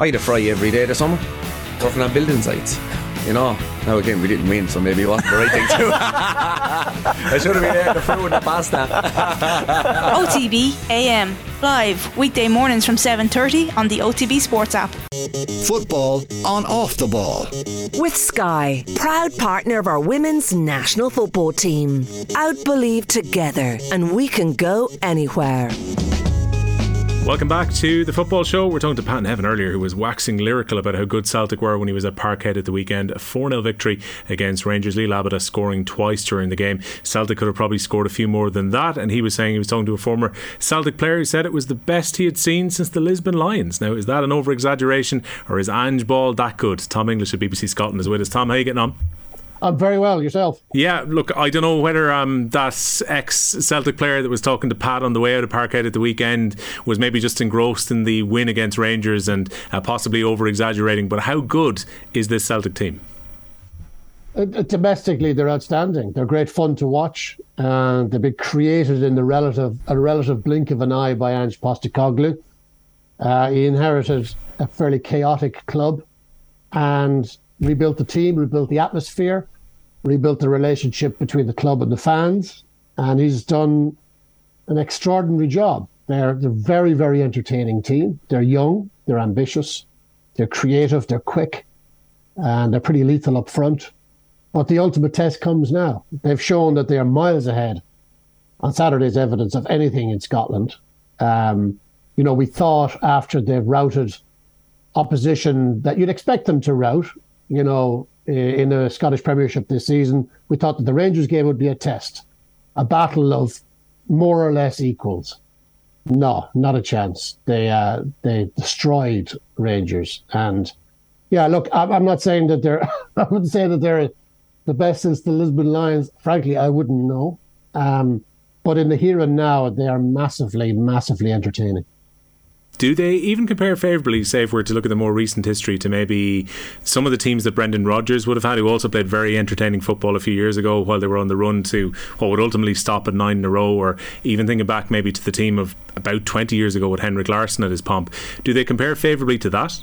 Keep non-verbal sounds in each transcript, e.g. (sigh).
I had a fry every day this summer, working on building sites. You know, now again we didn't win, so maybe it wasn't the right thing to do. (laughs) I should have been there the fruit and the pasta. (laughs) OTB AM live weekday mornings from 7:30 on the OTB Sports app. Football on off the ball. With Sky, proud partner of our women's national football team. Outbelieve together, and we can go anywhere. Welcome back to the football show. We're talking to Pat Nevin earlier, who was waxing lyrical about how good Celtic were when he was at Parkhead at the weekend. A 4 0 victory against Rangers. Liel Abada scoring twice during the game. Celtic could have probably scored a few more than that. And he was saying he was talking to a former Celtic player who said it was the best he had seen since the Lisbon Lions. Now, is that an over exaggeration or is Ange Ball that good? Tom English at BBC Scotland is with us. Tom, how you getting on? I'm very well. Yourself? Yeah. Look, I don't know whether um, that ex Celtic player that was talking to Pat on the way out of Parkhead at the weekend was maybe just engrossed in the win against Rangers and uh, possibly over exaggerating. But how good is this Celtic team? Uh, domestically, they're outstanding. They're great fun to watch, and they've been created in the relative a relative blink of an eye by Ange Postecoglou. Uh, he inherited a fairly chaotic club, and rebuilt the team, rebuilt the atmosphere rebuilt the relationship between the club and the fans, and he's done an extraordinary job. They're they're very very entertaining team. They're young, they're ambitious, they're creative, they're quick, and they're pretty lethal up front. But the ultimate test comes now. They've shown that they are miles ahead on Saturday's evidence of anything in Scotland. Um, you know, we thought after they've routed opposition that you'd expect them to rout. You know, in the Scottish Premiership this season. We thought that the Rangers game would be a test, a battle of more or less equals. No, not a chance. They uh, they destroyed Rangers, and yeah, look, I'm not saying that they're I wouldn't say that they're the best since the Lisbon Lions. Frankly, I wouldn't know. Um, but in the here and now, they are massively, massively entertaining. Do they even compare favourably, say, if we're to look at the more recent history, to maybe some of the teams that Brendan Rodgers would have had, who also played very entertaining football a few years ago while they were on the run to what would ultimately stop at nine in a row, or even thinking back maybe to the team of about 20 years ago with Henrik Larsson at his pomp? Do they compare favourably to that?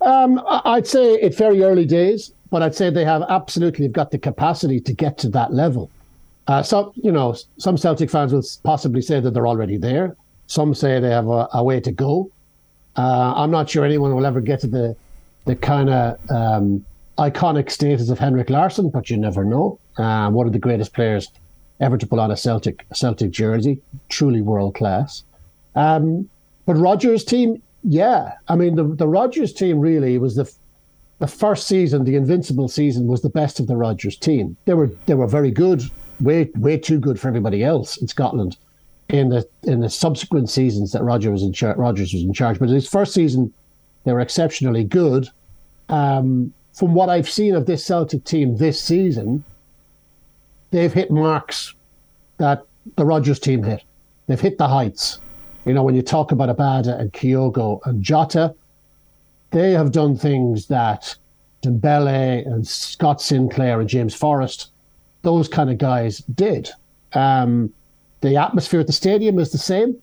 Um, I'd say it's very early days, but I'd say they have absolutely got the capacity to get to that level. Uh, some, you know, some Celtic fans will possibly say that they're already there. Some say they have a, a way to go. Uh, I'm not sure anyone will ever get to the the kind of um, iconic status of Henrik Larsson, but you never know. Uh, one of the greatest players ever to pull on a Celtic Celtic jersey, truly world class. Um, but Rodgers' team, yeah, I mean the the Rodgers team really was the the first season, the invincible season, was the best of the Rodgers team. They were they were very good, way way too good for everybody else in Scotland in the in the subsequent seasons that Roger was in char- Rodgers was in charge. But his first season, they were exceptionally good. Um, from what I've seen of this Celtic team this season, they've hit marks that the Rodgers team hit. They've hit the heights. You know, when you talk about Abada and Kyogo and Jota, they have done things that Dembele and Scott Sinclair and James Forrest, those kind of guys did. Um, the atmosphere at the stadium is the same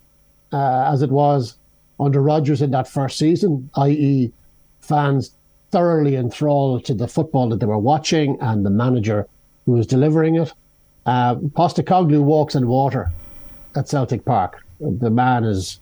uh, as it was under Rodgers in that first season, i.e., fans thoroughly enthralled to the football that they were watching and the manager who was delivering it. Uh, Postecoglou walks in water at Celtic Park. The man is,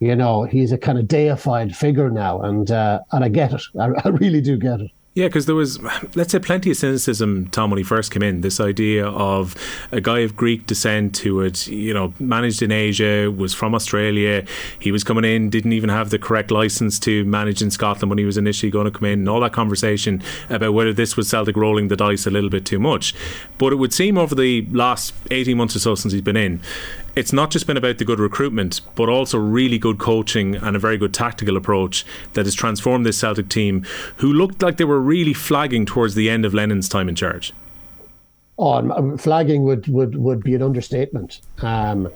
you know, he's a kind of deified figure now, and uh, and I get it. I, (laughs) I really do get it. Yeah, because there was, let's say, plenty of cynicism, Tom, when he first came in. This idea of a guy of Greek descent who had, you know, managed in Asia, was from Australia. He was coming in, didn't even have the correct license to manage in Scotland when he was initially going to come in, and all that conversation about whether this was Celtic rolling the dice a little bit too much. But it would seem over the last 18 months or so since he's been in, it's not just been about the good recruitment, but also really good coaching and a very good tactical approach that has transformed this Celtic team, who looked like they were really flagging towards the end of Lennon's time in charge. Oh, flagging would, would, would be an understatement. Um,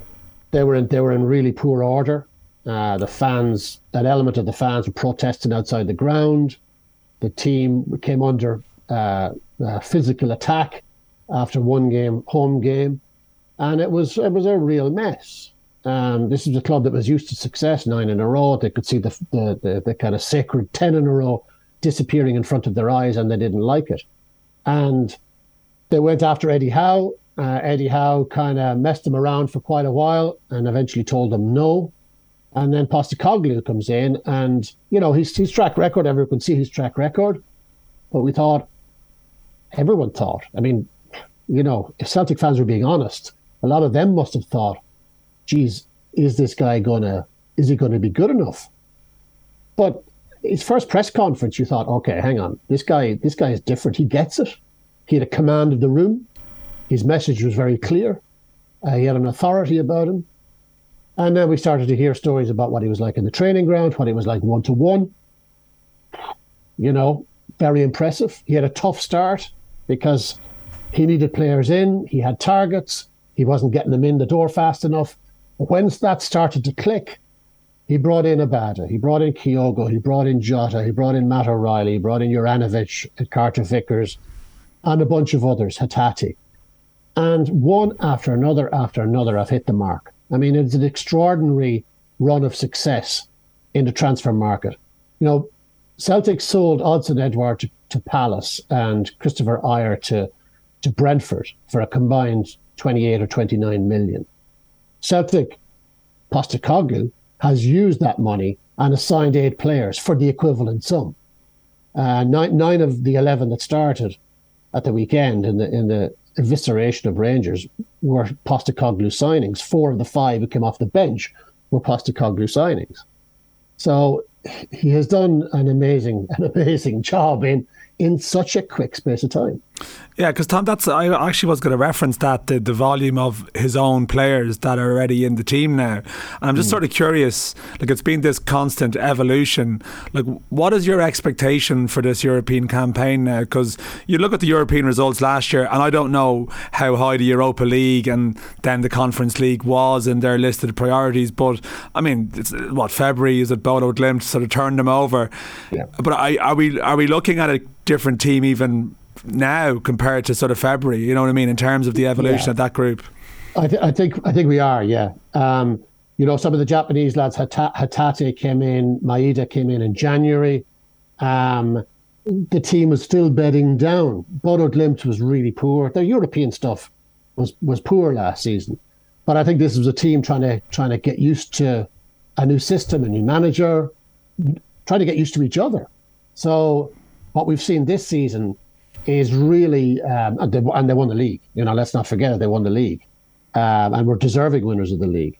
they were in they were in really poor order. Uh, the fans, that element of the fans were protesting outside the ground. The team came under uh, uh, physical attack after one game, home game and it was it was a real mess. Um, this is a club that was used to success, nine in a row. They could see the, the, the, the kind of sacred 10 in a row disappearing in front of their eyes and they didn't like it. And they went after Eddie Howe. Uh, Eddie Howe kind of messed them around for quite a while and eventually told them no. And then Postecoglou comes in and, you know, his, his track record, everyone can see his track record. But we thought, everyone thought, I mean, you know, if Celtic fans were being honest, a lot of them must have thought, geez, is this guy gonna is he gonna be good enough? But his first press conference, you thought, okay, hang on, this guy, this guy is different. He gets it. He had a command of the room. His message was very clear. Uh, he had an authority about him. And then we started to hear stories about what he was like in the training ground, what he was like one to one. You know, very impressive. He had a tough start because he needed players in. He had targets. He wasn't getting them in the door fast enough. When that started to click, he brought in Abada, he brought in Kyogo, he brought in Jota, he brought in Matt O'Reilly, he brought in Juranovic, Carter Vickers, and a bunch of others, Hatate. And one after another after another have hit the mark. I mean, it's an extraordinary run of success in the transfer market. You know, Celtic sold Odsonne Edouard to, to Palace and Kristoffer Ajer to, to Brentford for a combined 28 or 29 million. Celtic, Postecoglou, has used that money and assigned eight players for the equivalent sum. Uh, nine, nine of the 11 that started at the weekend in the, in the evisceration of Rangers were Postecoglou signings. Four of the five who came off the bench were Postecoglou signings. So he has done an amazing, an amazing job in in such a quick space of time. Yeah, because Tom, that's I actually was going to reference that the, the volume of his own players that are already in the team now, and I'm just mm. sort of curious. Like it's been this constant evolution. Like, what is your expectation for this European campaign now? Because you look at the European results last year, and I don't know how high the Europa League and then the Conference League was in their listed priorities, but I mean, it's, what February is it? Bodo Glimt sort of turned them over. Yeah. But I, are we are we looking at a different team even? Now compared to sort of February? You know what I mean in terms of the evolution yeah. of that group. I, th- I, think I think we are, yeah. Um, you know, some of the Japanese lads, Hata- Hatate came in, Maeda came in in January. Um, the team was still bedding down. Bodo Glimt was really poor. Their European stuff was was poor last season, but I think this was a team trying to trying to get used to a new system, a new manager, trying to get used to each other. So what we've seen this season is really, um, and, they, and, they, won the league. You know, let's not forget it, they won the league, um, and were deserving winners of the league.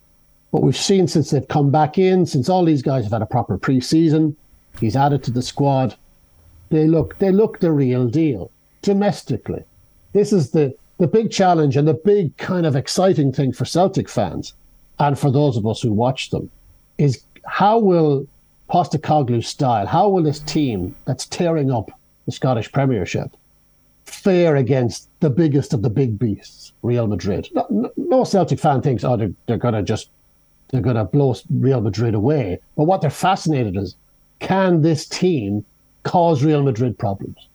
But we've seen since they've come back in, since all these guys have had a proper pre-season, he's added to the squad. They look, they look the real deal domestically. This is the the big challenge and the big kind of exciting thing for Celtic fans, and for those of us who watch them, is how will Postecoglou's style, how will this team that's tearing up the Scottish Premiership fare against the biggest of the big beasts, Real Madrid. No, no Celtic fan thinks, oh, they're, they're going to just they're going to blow Real Madrid away. But what they're fascinated is, can this team cause Real Madrid problems?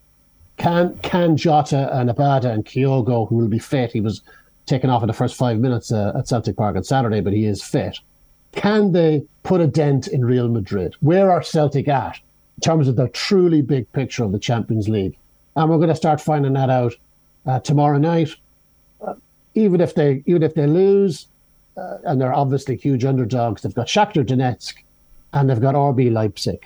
Can can Jota and Abada and Kyogo, who will be fit, he was taken off in the first five minutes uh, at Celtic Park on Saturday, but he is fit. Can they put a dent in Real Madrid? Where are Celtic at in terms of the truly big picture of the Champions League? And we're going to start finding that out uh, tomorrow night. Uh, even if they even if they lose, uh, and they're obviously huge underdogs, they've got Shakhtar Donetsk and they've got RB Leipzig.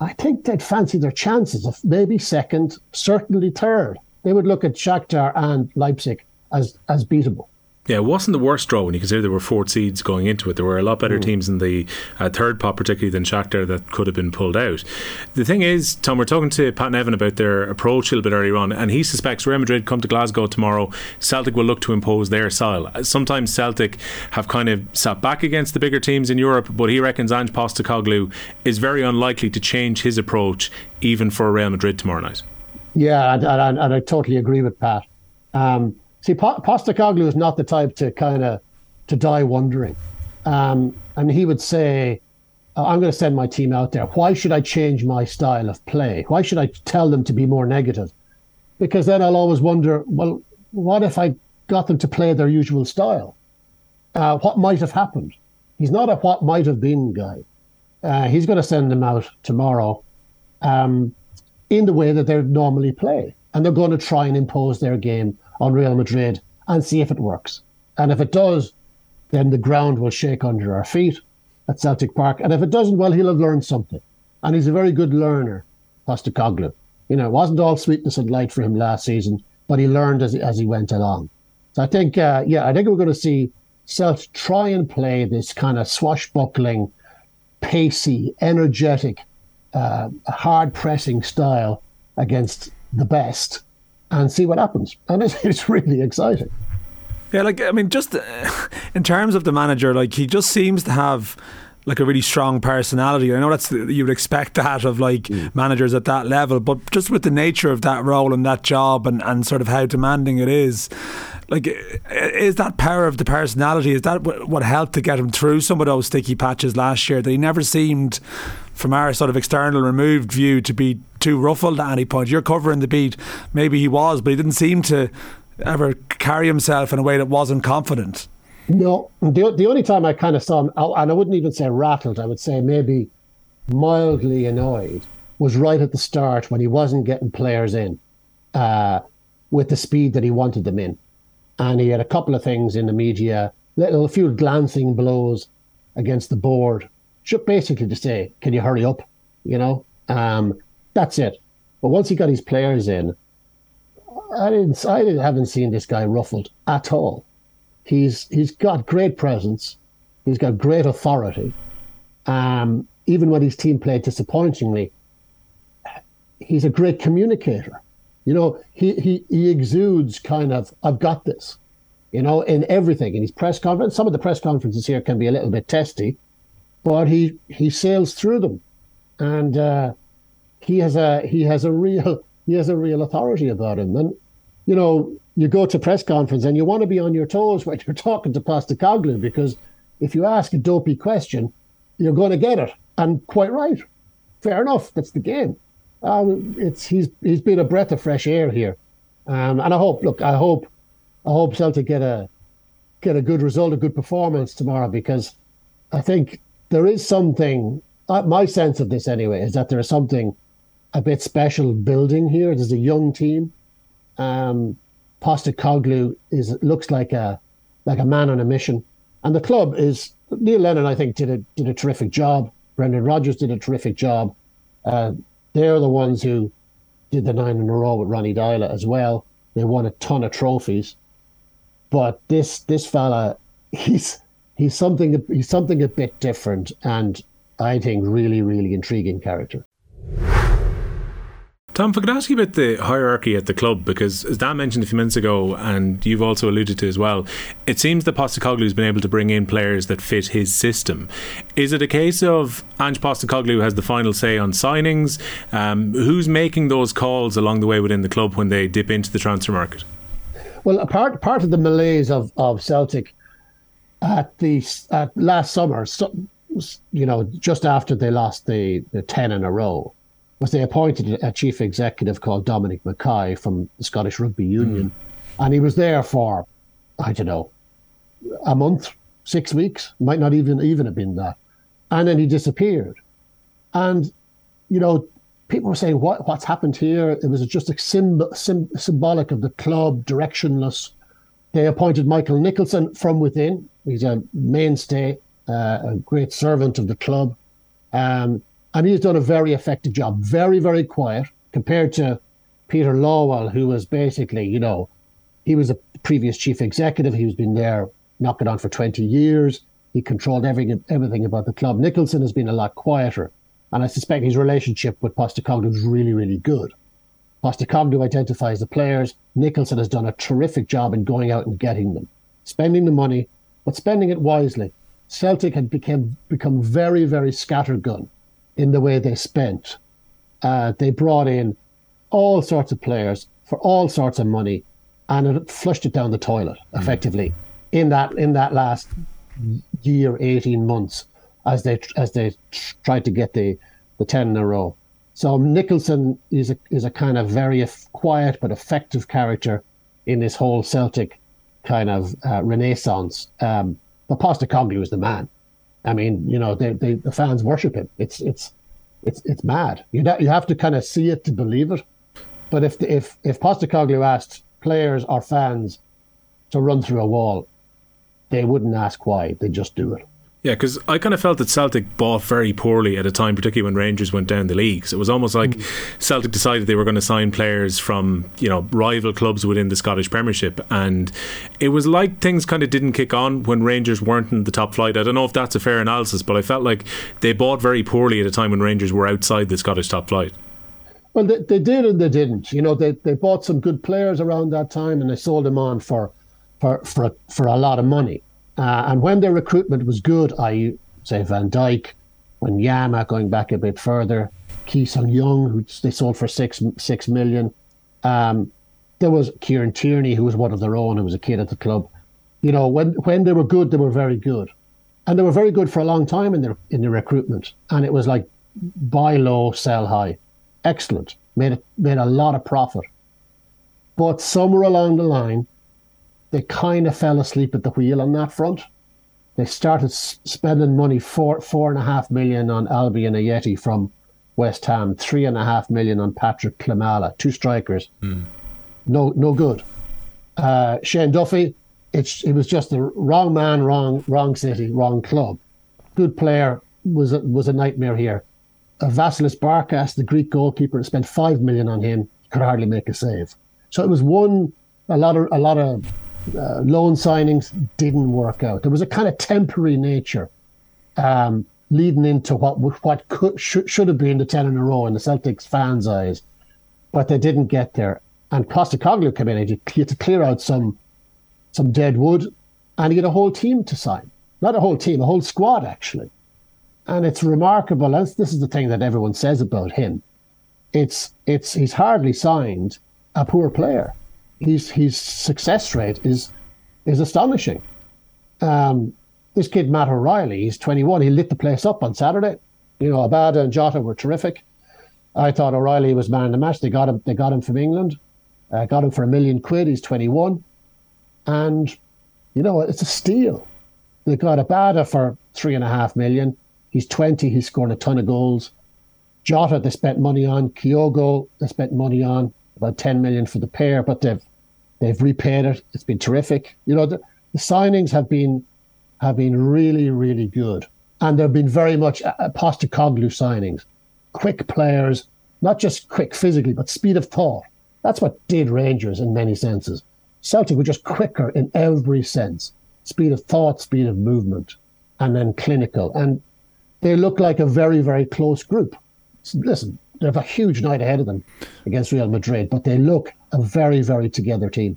I think they'd fancy their chances of maybe second, certainly third. They would look at Shakhtar and Leipzig as as beatable. Yeah, it wasn't the worst draw when you consider there were four seeds going into it. There were a lot better mm. teams in the uh, third pot, particularly than Shakhtar, that could have been pulled out. The thing is, Tom, we're talking to Pat Nevin about their approach a little bit earlier on, and he suspects Real Madrid come to Glasgow tomorrow. Celtic will look to impose their style. Sometimes Celtic have kind of sat back against the bigger teams in Europe, but he reckons Ange Postecoglou is very unlikely to change his approach even for Real Madrid tomorrow night. Yeah, and, and, and I totally agree with Pat. Um, See, Postecoglou is not the type to kind of to die wondering. Um, and he would say, uh, I'm going to send my team out there. Why should I change my style of play? Why should I tell them to be more negative? Because then I'll always wonder, well, what if I got them to play their usual style? uh, what might have happened. He's not a what might have been guy. Uh, he's going to send them out tomorrow um, in the way that they normally play. And they're going to try and impose their game on Real Madrid and see if it works. And if it does, then the ground will shake under our feet at Celtic Park. And if it doesn't, well, he'll have learned something. And he's a very good learner, Postecoglou. You know, it wasn't all sweetness and light for him last season, but he learned as he, as he went along. So I think, uh, yeah, I think we're going to see Celtic try and play this kind of swashbuckling, pacey, energetic, uh, hard pressing style against the best and see what happens. And it's, (laughs) it's really exciting. Yeah, like I mean, just uh, in terms of the manager, like he just seems to have like a really strong personality. I know that's you would expect that of like mm. managers at that level, but just with the nature of that role and that job and, and sort of how demanding it is, like is that power of the personality? Is that what helped to get him through some of those sticky patches last year? That he never seemed, from our sort of external removed view, to be too ruffled at any point. You're covering the beat. Maybe he was, but he didn't seem to ever carry himself in a way that wasn't confident. No, the, the only time I kind of saw him, and I wouldn't even say rattled, I would say maybe mildly annoyed, was right at the start when he wasn't getting players in uh, with the speed that he wanted them in. And he had a couple of things in the media, little, a few glancing blows against the board, just basically to say, can you hurry up? You know, um, that's it. But once he got his players in, I didn't. I didn't, haven't seen this guy ruffled at all. He's he's got great presence. He's got great authority. Um, even when his team played disappointingly, he's a great communicator. You know, he he he exudes kind of I've got this. You know, in everything in his press conference. Some of the press conferences here can be a little bit testy, but he he sails through them, and uh, he has a he has a real he has a real authority about him. And you know, you go to press conference and you want to be on your toes when (laughs) you're talking to Postecoglou because if you ask a dopey question, you're going to get it, and quite right. Fair enough. That's the game. Um, it's he's he's been a breath of fresh air here, um, and I hope. Look, I hope, I hope Celtic get a get a good result, a good performance tomorrow because I think there is something. Uh, my sense of this anyway is that there is something a bit special building here. There's a young team. Um, Postecoglou is looks like a like a man on a mission, and the club is Neil Lennon. I think did a did a terrific job. Brendan Rodgers did a terrific job. Uh, they're the ones who did the nine in a row with Ronnie Deila as well. They won a ton of trophies, but this this fella, (laughs) he's he's something he's something a bit different, and I think really really intriguing character. Tom, if I could ask you about the hierarchy at the club, because as Dan mentioned a few minutes ago, and you've also alluded to as well, it seems that Postecoglou has been able to bring in players that fit his system. Is it a case of Ange Postecoglou has the final say on signings? Um, who's making those calls along the way within the club when they dip into the transfer market? Well, part part of the malaise of, of Celtic at the at last summer, so, you know, just after they lost the, the ten in a row was they appointed a chief executive called Dominic McKay from the Scottish Rugby Union. Mm. And he was there for, I don't know, a month, six weeks, might not even even have been that. And then he disappeared. And, you know, people were saying, what what's happened here? It was just a symb- sim- symbolic of the club, directionless. They appointed Michael Nicholson from within. He's a mainstay, uh, a great servant of the club. Um, and he's done a very effective job, very, very quiet compared to Peter Lawwell, who was basically, you know, he was a previous chief executive. He's been there knocking on for 20 years. He controlled everything, everything about the club. Nicholson has been a lot quieter. And I suspect his relationship with Postecoglou is really, really good. Postecoglou identifies the players. Nicholson has done a terrific job in going out and getting them, spending the money, but spending it wisely. Celtic had become become very, very scattergun in the way they spent. Uh, they brought in all sorts of players for all sorts of money, and it flushed it down the toilet mm. effectively mm. in that in that last year, eighteen months, as they as they tried to get the the ten in a row. So Nicholson is a is a kind of very quiet but effective character in this whole Celtic kind of uh, renaissance. Um, but Postecoglou was the man. I mean, you know, they, they, the fans worship him. It's it's it's it's mad. You you have to kind of see it to believe it. But if if if Postecoglou asked players or fans to run through a wall, they wouldn't ask why. They just do it. Yeah, because I kind of felt that Celtic bought very poorly at a time, particularly when Rangers went down the leagues. It was almost like mm. Celtic decided they were going to sign players from you know rival clubs within the Scottish Premiership, and it was like things kind of didn't kick on when Rangers weren't in the top flight. I don't know if that's a fair analysis, but I felt like they bought very poorly at a time when Rangers were outside the Scottish top flight. Well, they, they did and they didn't. You know, they, they bought some good players around that time and they sold them on for for for for a lot of money. Uh, and when their recruitment was good, I say Van Dijk, Wanyama going back a bit further, Ki Sung Young, who they sold for six six million. Um, there was Kieran Tierney, who was one of their own, who was a kid at the club. You know, when when they were good, they were very good, and they were very good for a long time in their in their recruitment. And it was like buy low, sell high, excellent. Made it, made a lot of profit. But somewhere along the line, they kind of fell asleep at the wheel on that front. They started spending money four four and a half million on Albian Ajeti from West Ham, three and a half million on Patrick Klimala, two strikers. Mm. No, no good. Uh, Shane Duffy, it's it was just the wrong man, wrong wrong city, wrong club. Good player was a, was a nightmare here. Uh, Vasilis Barkas, the Greek goalkeeper, spent five million on him. Could hardly make a save. So it was one a lot of a lot of uh, loan signings didn't work out. There was a kind of temporary nature um, leading into what what could, should, should have been the 10 in a row in the Celtics fans' eyes, but they didn't get there. And Postecoglou came in had to clear out some some dead wood, and he had a whole team to sign. Not a whole team, a whole squad, actually. And it's remarkable. And this is the thing that everyone says about him. It's it's he's hardly signed a poor player his his success rate is is astonishing. Um, this kid Matt O'Reilly, he's 21. He lit the place up on Saturday. You know, Abada and Jota were terrific. I thought O'Reilly was man of the match. They got him. They got him from England. Uh, got him for a million quid. He's 21, and you know it's a steal. They got Abada for three and a half million. He's 20. He's scored a ton of goals. Jota, they spent money on. Kyogo, they spent money on about 10 million for the pair, but they've They've repaid it. It's been terrific. You know, the, the signings have been have been really, really good, and they've been very much uh, Postecoglou signings, quick players, not just quick physically, but speed of thought. That's what did Rangers in many senses. Celtic were just quicker in every sense, speed of thought, speed of movement, and then clinical. And they look like a very, very close group. Listen, they have a huge night ahead of them against Real Madrid, but they look a very, very together team.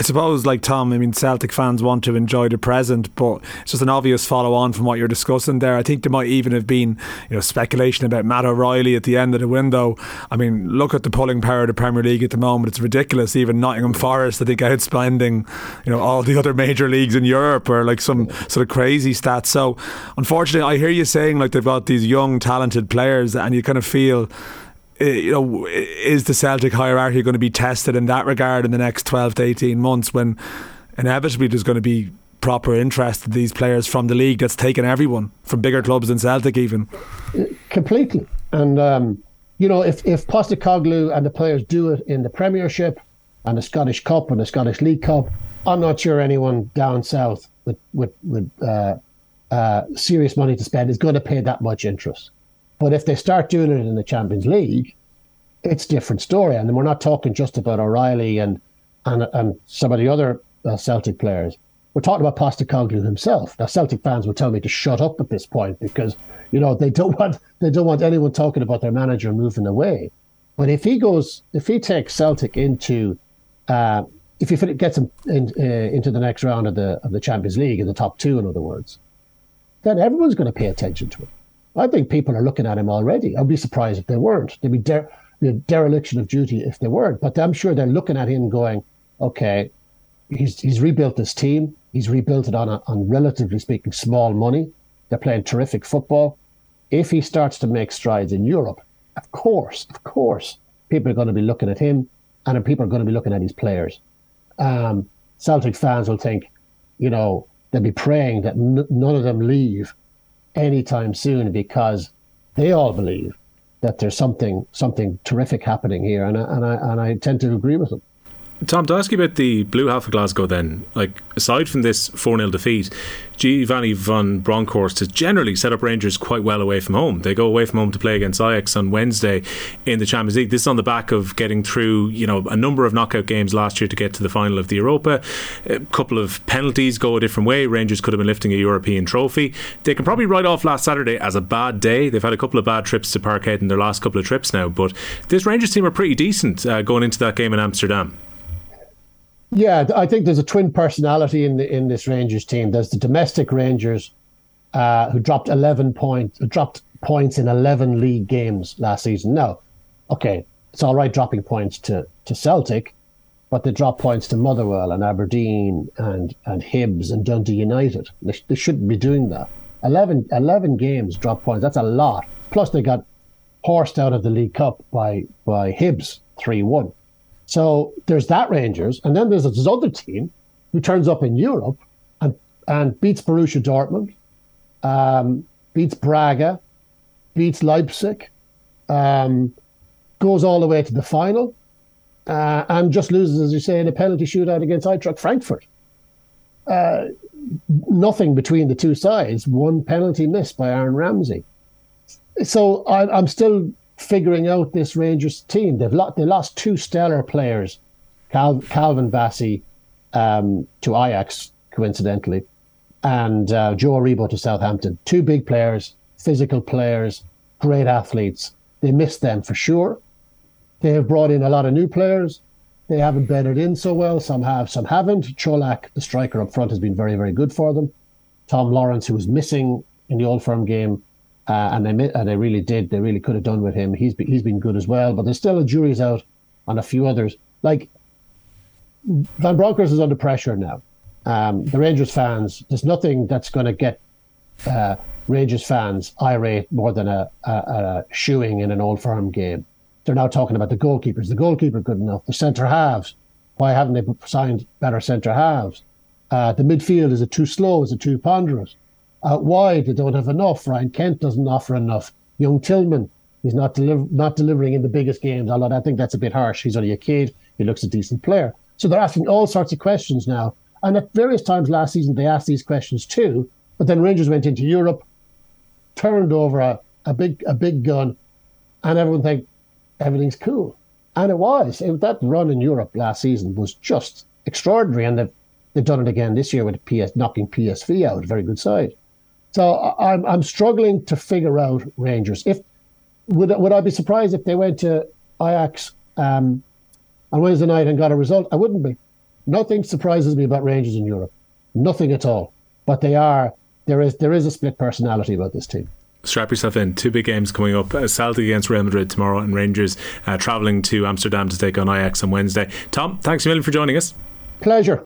I suppose, like Tom, I mean, Celtic fans want to enjoy the present, but it's just an obvious follow on from what you're discussing there. I think there might even have been, you know, speculation about Matt O'Reilly at the end of the window. I mean, look at the pulling power of the Premier League at the moment; it's ridiculous. Even Nottingham Forest, I think, outspending, you know, all the other major leagues in Europe, or like some sort of crazy stats. So, unfortunately, I hear you saying like they've got these young, talented players, and you kind of feel you know, is the Celtic hierarchy going to be tested in that regard in the next 12 to 18 months when inevitably there's going to be proper interest in these players from the league that's taken everyone from bigger clubs than Celtic even? Completely. And, um, you know, if, if Postecoglou and the players do it in the Premiership and the Scottish Cup and the Scottish League Cup, I'm not sure anyone down south with, with, with uh, uh, serious money to spend is going to pay that much interest. But if they start doing it in the Champions League, it's a different story. And we're not talking just about O'Reilly and and and some of the other uh, Celtic players. We're talking about Postecoglou himself. Now, Celtic fans will tell me to shut up at this point because you know they don't (laughs) want they don't want anyone talking about their manager moving away. But if he goes, if he takes Celtic into, uh, if he gets them in, uh, into the next round of the of the Champions League in the top two, in other words, then everyone's going to pay attention to him. I think people are looking at him already. I'd be surprised if they weren't. There'd be the dereliction of duty if they weren't. But I'm sure they're looking at him going, okay, he's he's rebuilt this team. He's rebuilt it on a, on relatively speaking small money. They're playing terrific football. If he starts to make strides in Europe, of course, of course, people are going to be looking at him, and people are going to be looking at his players. Um, Celtic fans will think, you know, they'll be praying that n- none of them leave anytime soon because they all believe that there's something something terrific happening here, and I, and I and I tend to agree with them. Tom, to ask you about the Blue Half of Glasgow then, like aside from this 4 0 defeat, Giovanni van Bronckhorst has generally set up Rangers quite well away from home. They go away from home to play against Ajax on Wednesday in the Champions League. This is on the back of getting through, you know, a number of knockout games last year to get to the final of the Europa. A couple of penalties go a different way. Rangers could have been lifting a European trophy. They can probably write off last Saturday as a bad day. They've had a couple of bad trips to Parkhead in their last couple of trips now, but this Rangers team are pretty decent uh, going into that game in Amsterdam. Yeah, I think there's a twin personality in the, in this Rangers team. There's the domestic Rangers uh, who dropped 11 points, dropped points in 11 league games last season. Now, okay, it's all right dropping points to, to Celtic, but they dropped points to Motherwell and Aberdeen and, and Hibs and Dundee United. They, they shouldn't be doing that. 11, 11 games drop points. That's a lot. Plus, they got horsed out of the League Cup by by Hibs 3 1. So there's that Rangers, and then there's this other team who turns up in Europe and and beats Borussia Dortmund, um, beats Braga, beats Leipzig, um, goes all the way to the final, uh, and just loses, as you say, in a penalty shootout against Eintracht Frankfurt. Uh, nothing between the two sides. One penalty missed by Aaron Ramsey. So I, I'm still figuring out this Rangers team. They've lost, they lost two stellar players, Cal, Calvin Bassey um, to Ajax, coincidentally, and uh, Joe Aribo to Southampton. Two big players, physical players, great athletes. They missed them for sure. They have brought in a lot of new players. They haven't bedded in so well. Some have, some haven't. Colak, the striker up front, has been very, very good for them. Tom Lawrence, who was missing in the Old Firm game, uh, and they and they really did. They really could have done with him. He's been, he's been good as well. But there's still a jury's out on a few others. Like Van Bronckhorst is under pressure now. Um, the Rangers fans, there's nothing that's going to get uh, Rangers fans irate more than a, a, a shoeing in an old firm game. They're now talking about the goalkeepers. The goalkeeper good enough. The centre halves. Why haven't they signed better centre halves? Uh, the midfield is it too slow? Is it too ponderous? Uh, out wide, they don't have enough. Ryan Kent doesn't offer enough. Young Tillman, he's not deliver, not delivering in the biggest games. Although I think that's a bit harsh. He's only a kid. He looks a decent player. So they're asking all sorts of questions now. And at various times last season, they asked these questions too. But then Rangers went into Europe, turned over a, a big a big gun, and everyone think everything's cool. And it was. It, that run in Europe last season was just extraordinary. And they've, they've done it again this year with PS knocking PSV out. a Very good side. So I'm I'm struggling to figure out Rangers. If would would I be surprised if they went to Ajax um, on Wednesday night and got a result? I wouldn't be. Nothing surprises me about Rangers in Europe. Nothing at all. But they are there is there is a split personality about this team. Strap yourself in. Two big games coming up. Uh, Celtic against Real Madrid tomorrow, and Rangers uh, travelling to Amsterdam to take on Ajax on Wednesday. Tom, thanks a million for joining us. Pleasure.